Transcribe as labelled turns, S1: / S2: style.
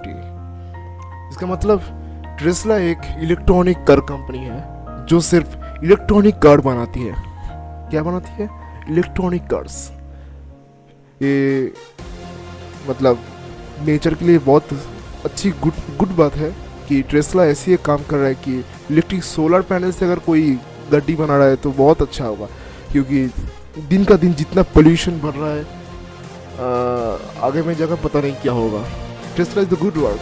S1: इसका मतलब टेस्ला एक इलेक्ट्रॉनिक कार कंपनी है जो सिर्फ़ इलेक्ट्रॉनिक कार बनाती है। क्या बनाती है? इलेक्ट्रॉनिक कार्स ये मतलब नेचर के लिए बहुत अच्छी गुड गुड बात है कि टेस्ला ऐसी एक काम कर रहा है कि इलेक्ट्रिक सोलर पैनल से अगर कोई गड्डी बना रहा है तो बहुत अच्छा होगा। क्योंकि दिन का दिन जितना पोल्यूशन बढ़ रहा है आ, आगे में जगह पता नहीं क्या होगा। Crystallize the good work.